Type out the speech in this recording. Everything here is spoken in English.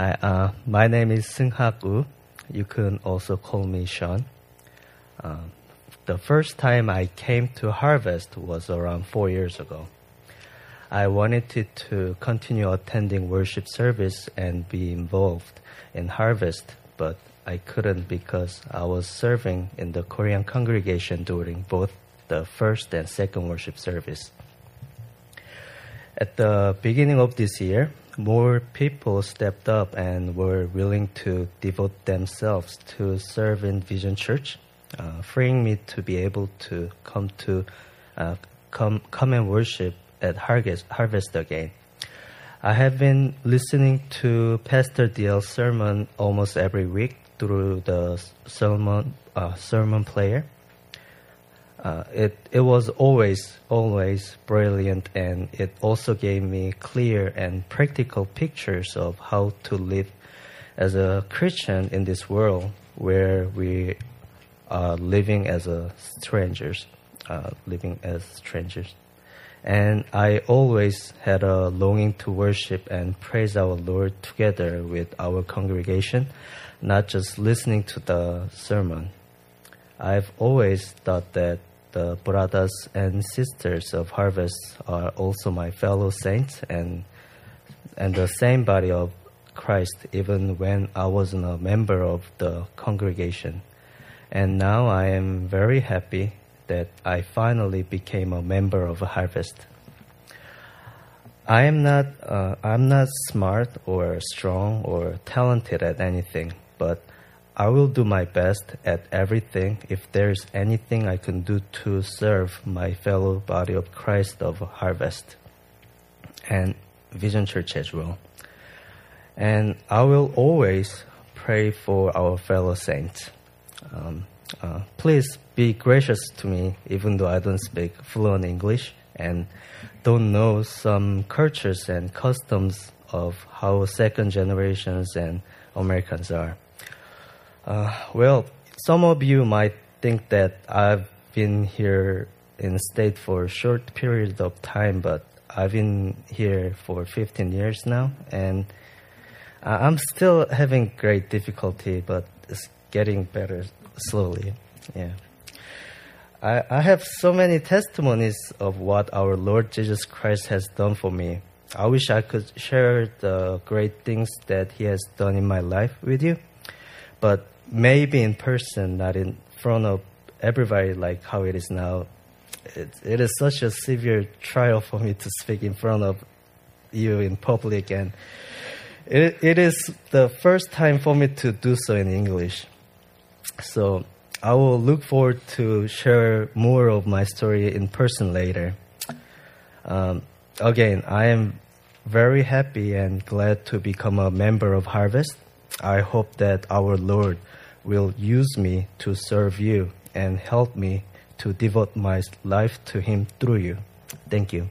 Hi, uh, my name is Seung-hak Woo. You can also call me Sean. Uh, the first time I came to Harvest was around four years ago. I wanted to, to continue attending worship service and be involved in Harvest, but I couldn't because I was serving in the Korean congregation during both the first and second worship service. At the beginning of this year, more people stepped up and were willing to devote themselves to serve in Vision Church, uh, freeing me to be able to come to uh, come come and worship at Harvest, Harvest again. I have been listening to Pastor DL's sermon almost every week through the sermon uh, sermon player. Uh, it it was always always brilliant, and it also gave me clear and practical pictures of how to live as a Christian in this world where we are living as a strangers, uh, living as strangers. And I always had a longing to worship and praise our Lord together with our congregation, not just listening to the sermon. I've always thought that the brothers and sisters of Harvest are also my fellow saints and and the same body of Christ even when I wasn't a member of the congregation. And now I am very happy that I finally became a member of Harvest. I am not uh, I'm not smart or strong or talented at anything, but I will do my best at everything if there's anything I can do to serve my fellow body of Christ of Harvest and Vision Church as well. And I will always pray for our fellow saints. Um, uh, please be gracious to me, even though I don't speak fluent English and don't know some cultures and customs of how second generations and Americans are. Uh, well, some of you might think that I've been here in state for a short period of time, but I've been here for 15 years now, and I'm still having great difficulty, but it's getting better slowly. Yeah. I, I have so many testimonies of what our Lord Jesus Christ has done for me. I wish I could share the great things that He has done in my life with you, but maybe in person, not in front of everybody like how it is now. It, it is such a severe trial for me to speak in front of you in public, and it, it is the first time for me to do so in English. So I will look forward to share more of my story in person later. Um, again, I am very happy and glad to become a member of Harvest. I hope that our Lord will use me to serve you and help me to devote my life to Him through you. Thank you.